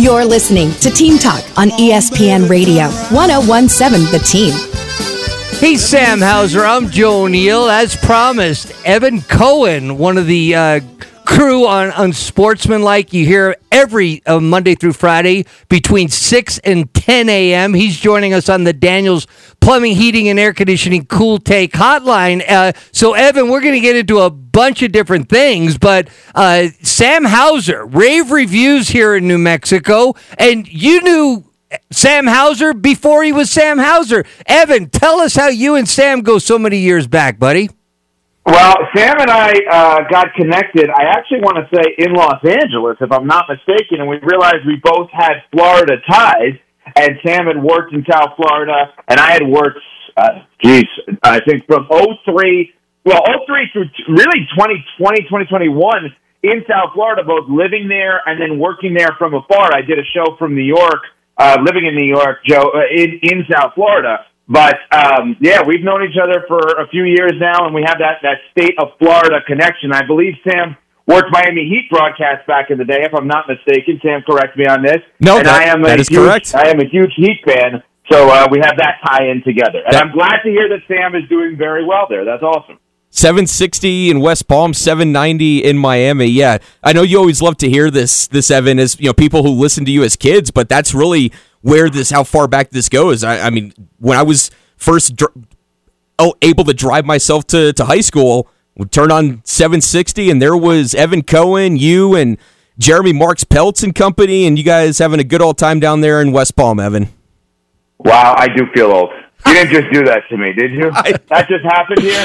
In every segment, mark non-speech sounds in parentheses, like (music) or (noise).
You're listening to Team Talk on ESPN Radio, 1017 The Team. Hey, Sam Hauser. I'm Joe O'Neill. As promised, Evan Cohen, one of the uh, crew on Unsportsmanlike. You hear every uh, Monday through Friday between 6 and 10 a.m. He's joining us on the Daniels Plumbing, Heating, and Air Conditioning Cool Take Hotline. Uh, so, Evan, we're going to get into a bunch of different things, but uh, Sam Hauser, rave reviews here in New Mexico, and you knew Sam Hauser before he was Sam Hauser. Evan, tell us how you and Sam go so many years back, buddy. Well, Sam and I uh, got connected. I actually want to say in Los Angeles, if I'm not mistaken, and we realized we both had Florida ties. And Sam had worked in South Florida, and I had worked, uh, geez, I think from 03, well, 03 through t- really 2020, 2021 in South Florida, both living there and then working there from afar. I did a show from New York, uh, living in New York, Joe, uh, in, in South Florida. But um, yeah, we've known each other for a few years now, and we have that that state of Florida connection. I believe Sam worked Miami Heat broadcast back in the day, if I'm not mistaken. Sam, correct me on this. No, and that, I am that a huge, correct. I am a huge Heat fan, so uh, we have that tie in together. And That- I'm glad to hear that Sam is doing very well there. That's awesome. 760 in West Palm, 790 in Miami. Yeah, I know you always love to hear this. This Evan is you know people who listen to you as kids, but that's really where this how far back this goes. I, I mean, when I was first dr- oh, able to drive myself to to high school, would turn on 760, and there was Evan Cohen, you, and Jeremy Marks Peltz and company, and you guys having a good old time down there in West Palm, Evan. Wow, I do feel old. You didn't just do that to me, did you? (laughs) I- that just happened here.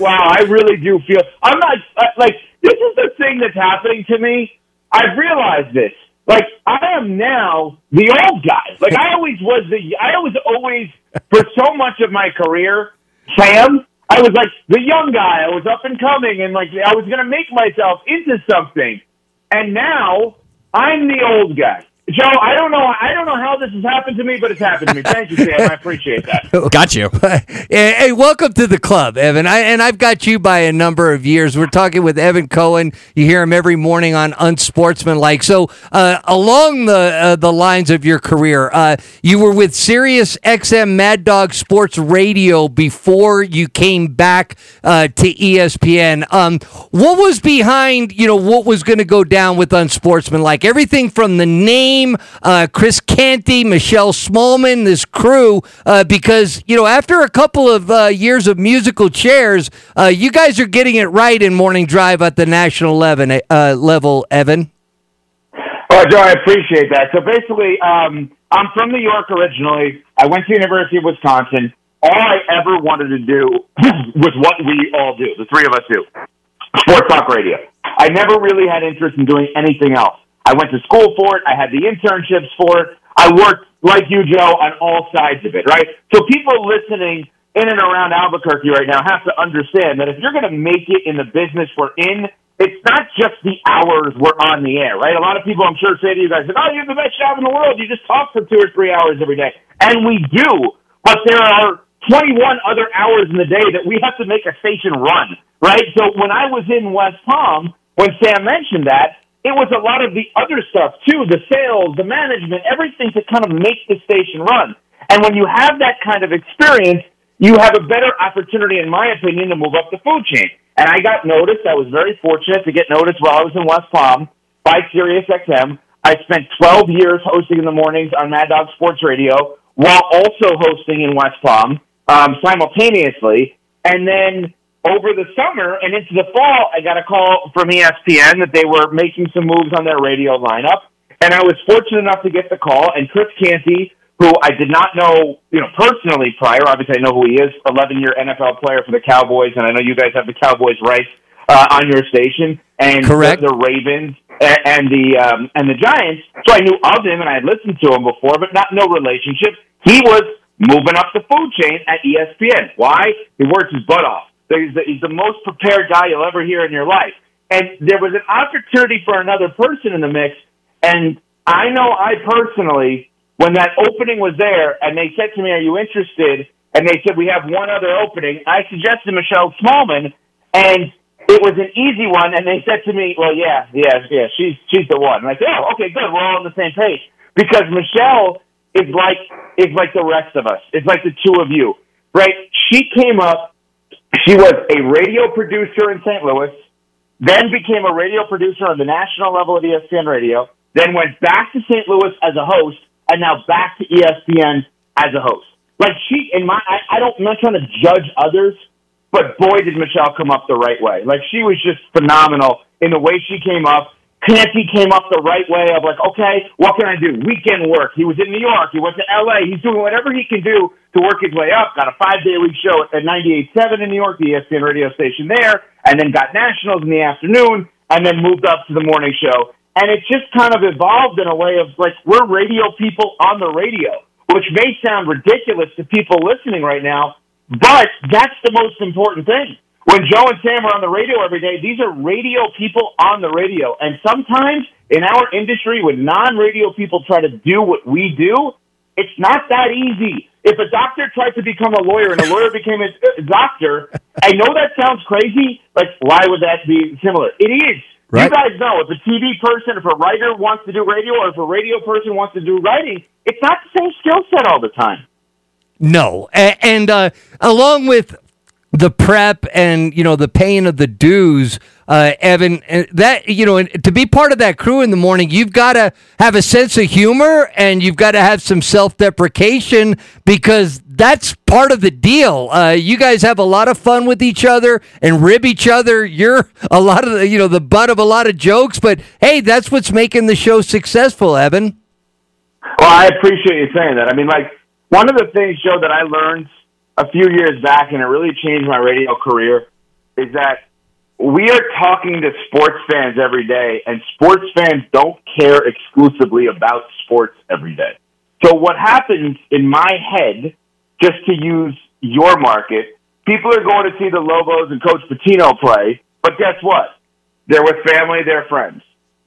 wow, I really do feel. I'm not like this is the thing that's happening to me. I've realized this. Like I am now the old guy. Like I always was the. I was always for so much of my career, Sam. I was like the young guy. I was up and coming, and like I was gonna make myself into something. And now I'm the old guy. Joe, I don't know. I don't know how this has happened to me, but it's happened to me. Thank you, Sam. I appreciate that. (laughs) Got you. (laughs) hey, welcome to the club, Evan. I, and I've got you by a number of years. We're talking with Evan Cohen. You hear him every morning on Unsportsmanlike. So, uh, along the uh, the lines of your career, uh, you were with Sirius XM Mad Dog Sports Radio before you came back uh, to ESPN. Um, what was behind, you know, what was going to go down with Unsportsmanlike? Everything from the name, uh, Chris Canty, Michelle Smallmon, this crew, uh, because, you know, after a couple of uh, years of musical chairs, uh, you guys are getting it right in Morning Drive at the national level, uh, level Evan. Oh, Joe, I appreciate that. So basically, um, I'm from New York originally. I went to University of Wisconsin. All I ever wanted to do (laughs) was what we all do, the three of us do, sports talk radio. I never really had interest in doing anything else. I went to school for it. I had the internships for it. I worked, like you, Joe, on all sides of it, right? So people listening in and around Albuquerque right now have to understand that if you're going to make it in the business we're in, it's not just the hours we're on the air, right? A lot of people, I'm sure, say to you guys, "Oh, you have the best job in the world. You just talk for two or three hours every day," and we do. But there are 21 other hours in the day that we have to make a station run, right? So when I was in West Palm, when Sam mentioned that, it was a lot of the other stuff too, the sales, the management, everything to kind of make the station run. And when you have that kind of experience, you have a better opportunity, in my opinion, to move up the food chain. And I got noticed. I was very fortunate to get noticed while I was in West Palm by Sirius XM. I spent 12 years hosting in the mornings on Mad Dog Sports Radio while also hosting in West Palm um, simultaneously. And then over the summer and into the fall, I got a call from ESPN that they were making some moves on their radio lineup. And I was fortunate enough to get the call. And Chris Canty, who I did not know, you know, personally prior, obviously I know who he is, 11 year NFL player for the Cowboys. And I know you guys have the Cowboys rights uh, on your station and Correct. The, the Ravens and, and the um, and the Giants. So I knew of him and I had listened to him before, but not no relationship. He was moving up the food chain at ESPN. Why? He works his butt off. He's the, he's the most prepared guy you'll ever hear in your life. And there was an opportunity for another person in the mix. And I know I personally, when that opening was there and they said to me, are you interested? And they said, we have one other opening. I suggested Michelle Smallmon. And it was an easy one, and they said to me, "Well, yeah, yeah, yeah, she's she's the one." And I said, "Oh, okay, good. We're all on the same page." Because Michelle is like is like the rest of us. It's like the two of you, right? She came up. She was a radio producer in St. Louis, then became a radio producer on the national level at ESPN Radio. Then went back to St. Louis as a host, and now back to ESPN as a host. Like she, in my, I, I don't, I'm not trying to judge others but boy, did Michelle come up the right way. Like she was just phenomenal in the way she came up. Clancy came up the right way of like, okay, what can I do? Weekend work. He was in New York. He went to LA. He's doing whatever he can do to work his way up. Got a five day week show at 98.7 in New York, the ESPN radio station there, and then got nationals in the afternoon, and then moved up to the morning show. And it just kind of evolved in a way of like, we're radio people on the radio, which may sound ridiculous to people listening right now, but that's the most important thing. When Joe and Sam are on the radio every day, these are radio people on the radio. And sometimes in our industry, when non-radio people try to do what we do, it's not that easy. If a doctor tried to become a lawyer and a lawyer became a doctor, I know that sounds crazy. Like, why would that be similar? It is. Right. You guys know if a TV person, if a writer wants to do radio, or if a radio person wants to do writing, it's not the same skill set all the time. No, and, and uh, along with the prep and you know the paying of the dues, uh, Evan, that you know to be part of that crew in the morning, you've got to have a sense of humor and you've got to have some self deprecation because that's part of the deal. Uh, you guys have a lot of fun with each other and rib each other. You're a lot of the, you know the butt of a lot of jokes, but hey, that's what's making the show successful, Evan. Well, I appreciate you saying that. I mean, like one of the things, Joe, that I learned a few years back, and it really changed my radio career, is that we are talking to sports fans every day, and sports fans don't care exclusively about sports every day. So what happens in my head, just to use your market, people are going to see the Lobos and Coach Pitino play, but guess what? They're with family, they're friends.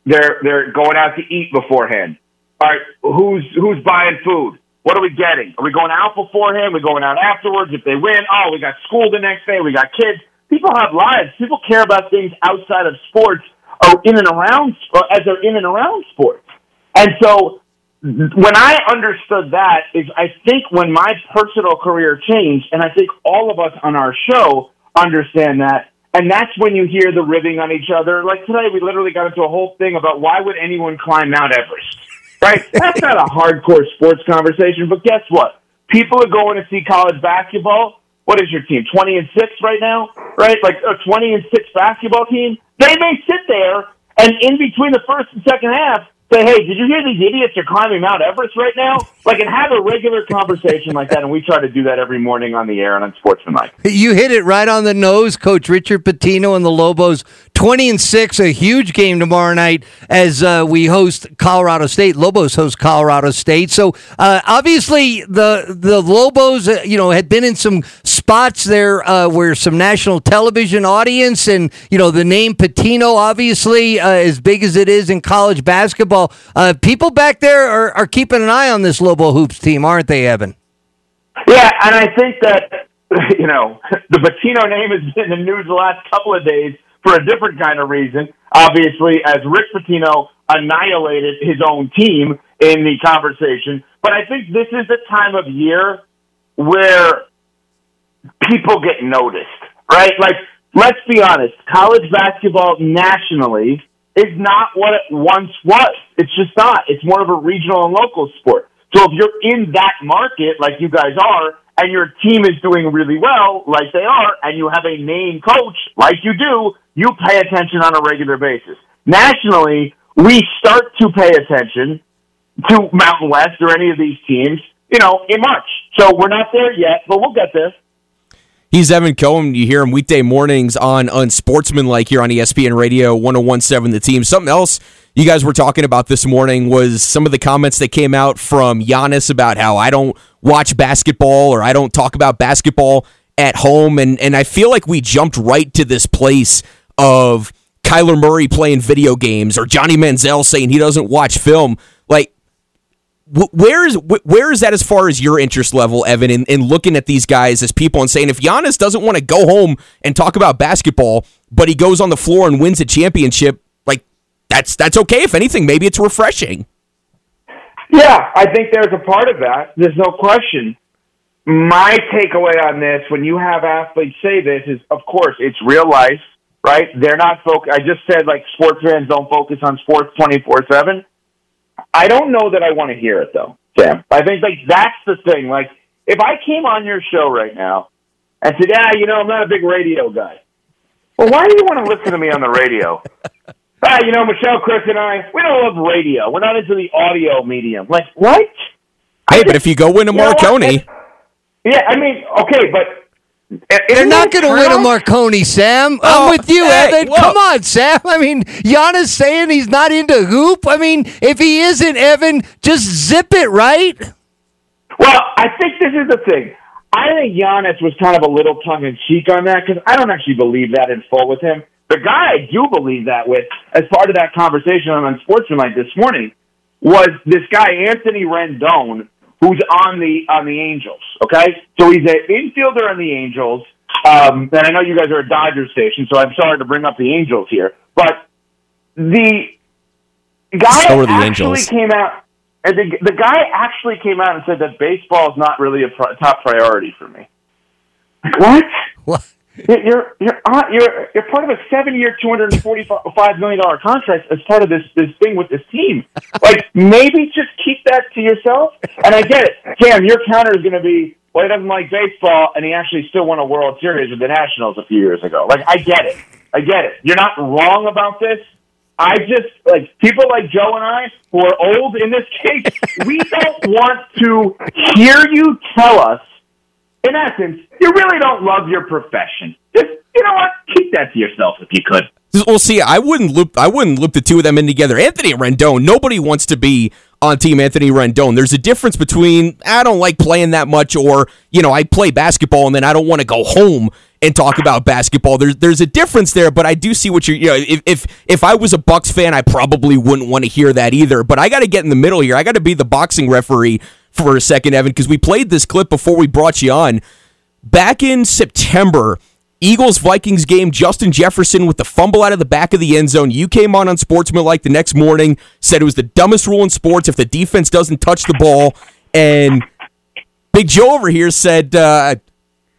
They're they're going out to eat beforehand. All right, who's who's buying food? What are we getting? Are we going out beforehand? Are we going out afterwards? If they win, oh, we got school the next day. We got kids. People have lives. People care about things outside of sports or in and around, or as they're in and around sports. And so when I understood that is I think when my personal career changed, and I think all of us on our show understand that, and that's when you hear the ribbing on each other. Like today, we literally got into a whole thing about why would anyone climb Mount Everest? Right? That's not a hardcore sports conversation, but guess what? People are going to see college basketball. What is your team? 20 and 6 right now? Right? Like a 20 and 6 basketball team? They may sit there and in between the first and second half, say, hey, did you hear these idiots are climbing Mount Everest right now? Like, and have a regular conversation like that. And we try to do that every morning on the air and on Sportsmanlike. You hit it right on the nose, Coach Richard Pitino and the Lobos. 20 and 6, a huge game tomorrow night as uh, we host Colorado State. Lobos host Colorado State. So uh, obviously the the Lobos, uh, you know, had been in some spots there uh, where some national television audience and, you know, the name Pitino obviously, uh, as big as it is in college basketball. Uh, people back there are, are keeping an eye on this Lobo Hoops team, aren't they, Evan? Yeah, and I think that, (laughs) you know, (laughs) the Pitino name has been in the news the last couple of days for a different kind of reason. Obviously, as Rick Pitino annihilated his own team in the conversation. But I think this is the time of year where people get noticed, right? Like, let's be honest, college basketball nationally is not what it once was. It's just not. It's more of a regional and local sport. So if you're in that market, like you guys are, and your team is doing really well, like they are, and you have a main coach, like you do, you pay attention on a regular basis. Nationally, we start to pay attention to Mountain West or any of these teams, you know, in March. So we're not there yet, but we'll get there. He's Evan Cohen. You hear him weekday mornings on Unsportsmanlike here on ESPN Radio 1017 The Team. Something else you guys were talking about this morning was some of the comments that came out from Giannis about how I don't watch basketball or I don't talk about basketball at home. And, and I feel like we jumped right to this place of Kyler Murray playing video games or Johnny Manziel saying he doesn't watch film. Like, where is where is that as far as your interest level, Evan, in, in looking at these guys as people and saying if Giannis doesn't want to go home and talk about basketball, but he goes on the floor and wins a championship, like that's that's okay. If anything, maybe it's refreshing. Yeah, I think there's a part of that. There's no question. My takeaway on this, when you have athletes say this, is of course it's real life, right? They're not focused. I just said like sports fans don't focus on sports 24 seven. I don't know that I want to hear it though, Sam. I think like that's the thing. Like if I came on your show right now and said, "Yeah, you know, I'm not a big radio guy," well, why do you want to listen to me on the radio? (laughs) ah, you know, Michelle, Chris, and I, we don't love radio. We're not into the audio medium. Like what? Hey, but if you go win a You? Marconi, Yeah, I mean, okay, but They're not going to win a Marconi, Sam. Oh, I'm with you, hey, Evan. whoa. Come on, Sam. I mean, Giannis saying he's not into hoop. I mean, if he isn't, Evan, just zip it, right? Well, I think this is the thing. I think Giannis was kind of a little tongue in cheek on that because I don't actually believe that in full with him. The guy I do believe that with, as part of that conversation on Unsportsmanlike this morning, was this guy Anthony Rendon, who's on the on the Angels. Okay, so he's an infielder on the Angels. Um, and I know you guys are a Dodgers station, so I'm sorry to bring up the Angels here, but the guy So the actually Angels. came out. And the, the guy actually came out and said that baseball is not really a pri- top priority for me. (laughs) What? What? You're you're on, uh, you're you're part of a seven-year, two hundred and forty-five million dollar contract as part of this this thing with this team. (laughs) Like maybe just keep that to yourself. And I get it, Cam. Your counter is going to be, well, he doesn't like baseball, and he actually still won a World Series with the Nationals a few years ago. Like I get it, I get it. You're not wrong about this. I just like people like Joe and I who are old in this case. we don't want to hear you tell us in essence, you really don't love your profession. Just you know what? Keep that to yourself if you could. Well, see, I wouldn't loop. I wouldn't loop the two of them in together. Anthony Rendon. Nobody wants to be on Team Anthony Rendon. There's a difference between I don't like playing that much, or you know, I play basketball and then I don't want to go home and talk about basketball. There's there's a difference there, but I do see what you're. You know, if if if I was a Bucks fan, I probably wouldn't want to hear that either. But I got to get in the middle here. I got to be the boxing referee for a second, Evan, because we played this clip before we brought you on back in September. Eagles Vikings game, Justin Jefferson with the fumble out of the back of the end zone. You came on on Sportsmanlike the next morning, said it was the dumbest rule in sports if the defense doesn't touch the ball. And Big Joe over here said, uh,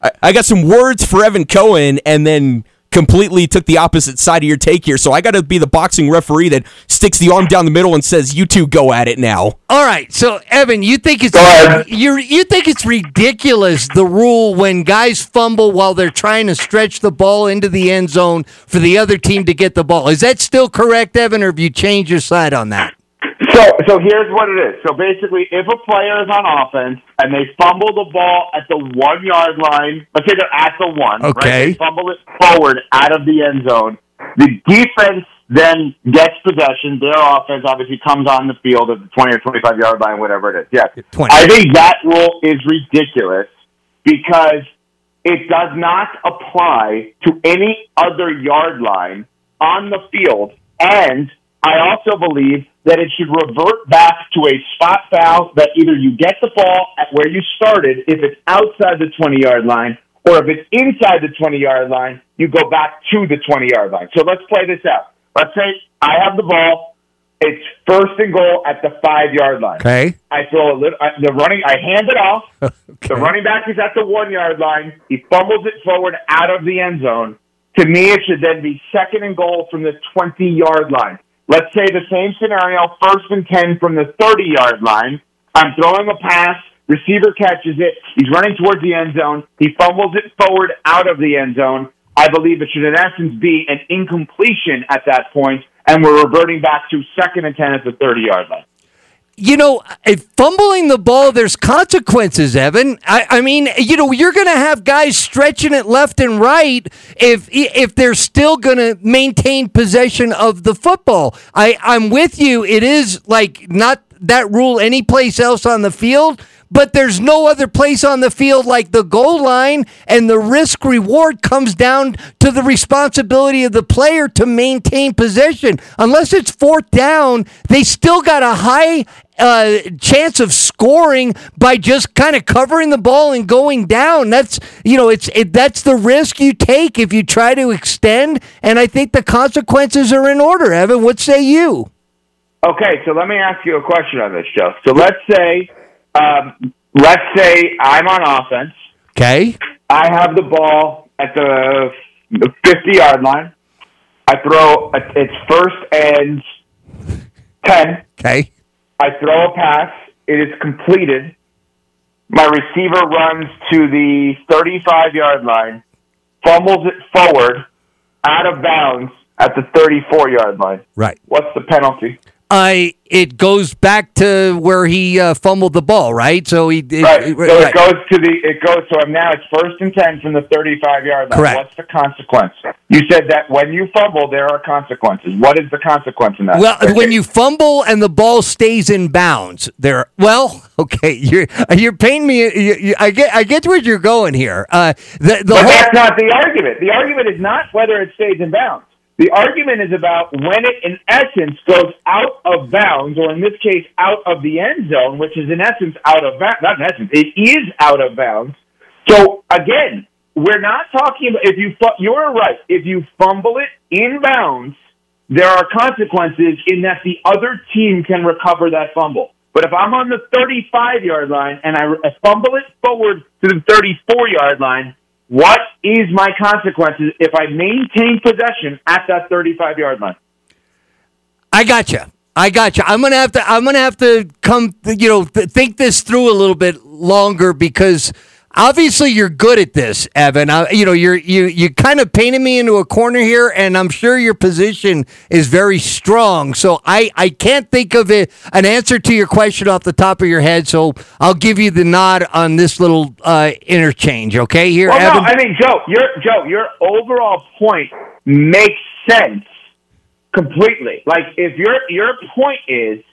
I, I got some words for Evan Cohen, and then completely took the opposite side of your take here. So I got to be the boxing referee that sticks the arm down the middle and says, "You two go at it now." All right, so Evan, you think it's you you think it's ridiculous the rule when guys fumble while they're trying to stretch the ball into the end zone for the other team to get the ball. Is that still correct, Evan, or have you changed your side on that? So, so here's what it is. So basically, if a player is on offense and they fumble the ball at the one yard line, let's say they're at the one, Okay. right? They fumble it forward out of the end zone. The defense then gets possession. Their offense obviously comes on the field at the 20 or 25 yard line, whatever it is. Yeah. 20. I think that rule is ridiculous because it does not apply to any other yard line on the field. And I also believe that it should revert back to a spot foul that either you get the ball at where you started if it's outside the 20 yard line, or if it's inside the 20 yard line, you go back to the 20 yard line. So let's play this out. Let's say I have the ball. It's first and goal at the five yard line. Okay. I throw a little. I, the running. I hand it off. (laughs) The running back is at the one yard line. He fumbles it forward out of the end zone. To me, it should then be second and goal from the twenty yard line. Let's say the same scenario, first and ten from the thirty yard line. I'm throwing a pass. Receiver catches it. He's running towards the end zone. He fumbles it forward out of the end zone. I believe it should, in essence, be an incompletion at that point, and we're reverting back to second and ten at the thirty yard line. You know, if fumbling the ball, there's consequences, Evan. I, I mean, you know, you're going to have guys stretching it left and right if if they're still going to maintain possession of the football. I, I'm with you. It is like not that rule anyplace else on the field, but there's no other place on the field like the goal line, and the risk reward comes down to the responsibility of the player to maintain possession. Unless it's fourth down, they still got a high uh, chance of scoring by just kind of covering the ball and going down. That's you know, it's it, that's the risk you take if you try to extend, and I think the consequences are in order. Evan, what say you? Okay, so let me ask you a question on this, Joe. So let's say, um, let's say I'm on offense. Okay. I have the ball at the 50 yard line. I throw, it's first and 10. Okay. I throw a pass. It is completed. My receiver runs to the 35 yard line, fumbles it forward, out of bounds at the 34 yard line. Right. What's the penalty? I it goes back to where he uh, fumbled the ball, right? So he it, Right. it- So right. it goes to the it goes so now it's first and ten from the thirty five yard line. Correct. What's the consequence? You said that when you fumble there are consequences. What is the consequence in that? Well, Okay. when you fumble and the ball stays in bounds, there. Well, (laughs) okay, you're you're painting me. You, you, I get I get where you're going here. Uh, the the But whole, that's not the argument. The argument is not whether it stays in bounds. The argument is about when it, in essence, goes out of bounds, or in this case, out of the end zone, which is in essence out of bounds. Not in essence, it is out of bounds. So again, we're not talking about if you. You're right. If you fumble it in bounds, there are consequences in that the other team can recover that fumble. But if I'm on the 35 yard line and I, I fumble it forward to the 34 yard line, what is my consequences if I maintain possession at that 35 yard line? I got you. I got you. I'm gonna have to. I'm gonna have to come. You know, th- think this through a little bit longer because obviously you're good at this, Evan. I, you know, you're you you kind of painted me into a corner here, and I'm sure your position is very strong. So I I can't think of it an answer to your question off the top of your head. So I'll give you the nod on this little uh, interchange. Okay, here, Well, Evan. no, I mean, Joe, your Joe, your overall point makes sense completely. Like, if your your point is,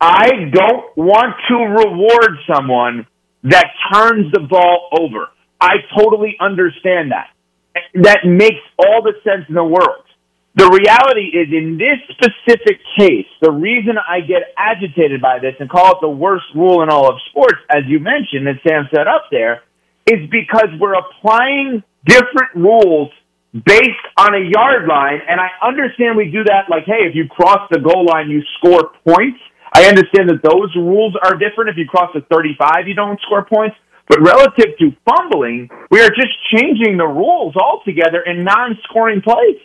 I don't want to reward someone that turns the ball over. I totally understand that. That makes all the sense in the world. The reality is, in this specific case, the reason I get agitated by this and call it the worst rule in all of sports, as you mentioned, and Sam set up there, is because we're applying different rules based on a yard line. And I understand we do that like, hey, if you cross the goal line, you score points. I understand that those rules are different. If you cross the 35, you don't score points. But relative to fumbling, we are just changing the rules altogether in non scoring plays.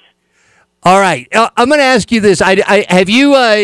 All right, uh, I'm going to ask you this: I, I, have you uh,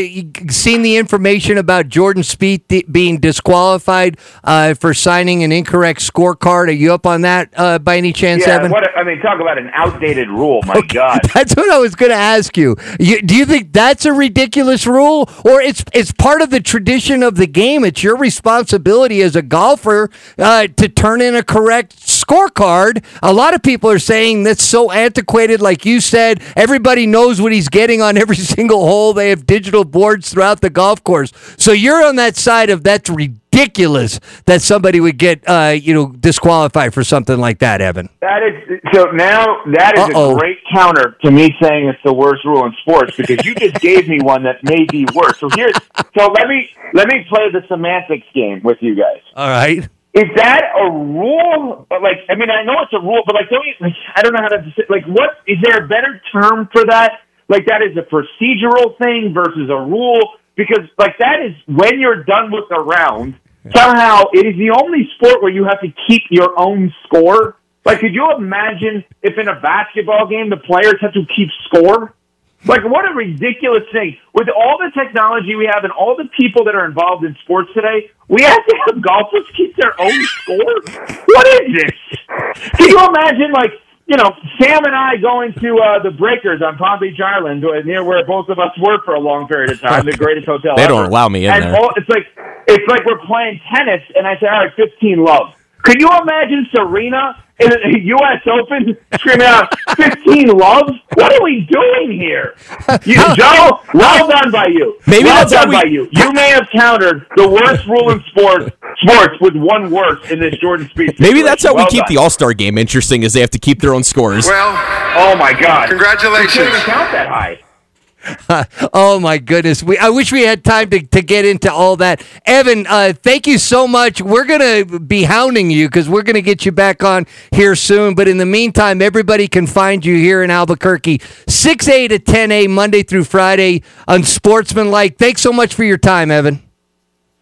seen the information about Jordan Spieth di- being disqualified uh, for signing an incorrect scorecard? Are you up on that uh, by any chance, Yeah, Evan? what I mean, talk about an outdated rule. My God. (laughs) That's what I was going to ask you. you. Do you think that's a ridiculous rule, or it's it's part of the tradition of the game? It's your responsibility as a golfer uh, to turn in a correct scorecard. A lot of people are saying that's so antiquated. Like you said, everybody knows what he's getting on every (laughs) single hole. They have digital boards throughout the golf course. So you're on that side of that's ridiculous that somebody would get uh, you know disqualified for something like that, Evan. That is so now that is Uh-oh. a great counter to me saying it's the worst rule in sports because you just gave me one that may be worse. So here, so let me let me play the semantics game with you guys. All right. Is that a rule? But like, I mean, I know it's a rule, but like, don't you, like, I don't know how to say, like, what is there a better term for that? Like, that is a procedural thing versus a rule because like that is when you're done with the round. Somehow, it is the only sport where you have to keep your own score. Like, could you imagine if in a basketball game the players have to keep score? Like, what a ridiculous thing. With all the technology we have and all the people that are involved in sports today, we have to have golfers (laughs) keep their own score? What is this? Can you imagine, like, you know, Sam and I going to uh, the Breakers on Palm Beach Island, uh, near where both of us worked for a long period of time, the greatest hotel (laughs) They ever. don't allow me in and there. All, it's like it's like we're playing tennis, and I say, all right, 15 love. Could you imagine Serena in the U.S. Open screaming out 15 love? What are we doing here? You, (laughs) Joe, well done by you. Maybe well that's done we- by you. You may have countered the worst rule in sports, sports with one worse in this Jordan Spieth. Maybe that's how situation. we keep done. the All Star game interesting, is they have to keep their own scores. Well, Oh my God! Congratulations. You can't even count that high. (laughs) Oh my goodness! We I wish we had time to, to get into all that. Evan, uh, thank you so much. We're gonna be hounding you because we're gonna get you back on here soon. But in the meantime, everybody can find you here in Albuquerque, six a to ten a Monday through Friday on Sportsmanlike. Thanks so much for your time, Evan.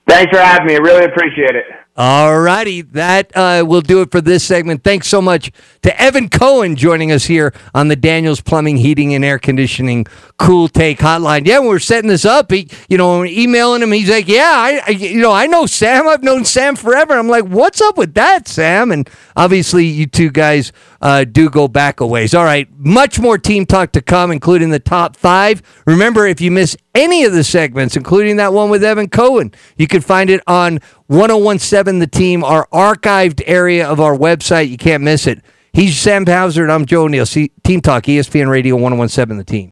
Thanks for having me. I really appreciate it. All righty, that uh, will do it for this segment. Thanks so much to Evan Cohen joining us here on the Daniels Plumbing, Heating, and Air Conditioning Cool Take Hotline. Yeah, we're setting this up. He, you know, emailing him, he's like, "Yeah, I, I, you know, I know Sam. I've known Sam forever." I'm like, "What's up with that, Sam?" And obviously, you two guys uh, do go back a ways. All right, much more team talk to come, including the top five. Remember, if you miss any of the segments, including that one with Evan Cohen, you can find it on 1017 The Team, our archived area of our website. You can't miss it. He's Sam Hauser, and I'm Joe O'Neill. See, Team Talk, ESPN Radio 1017 The Team.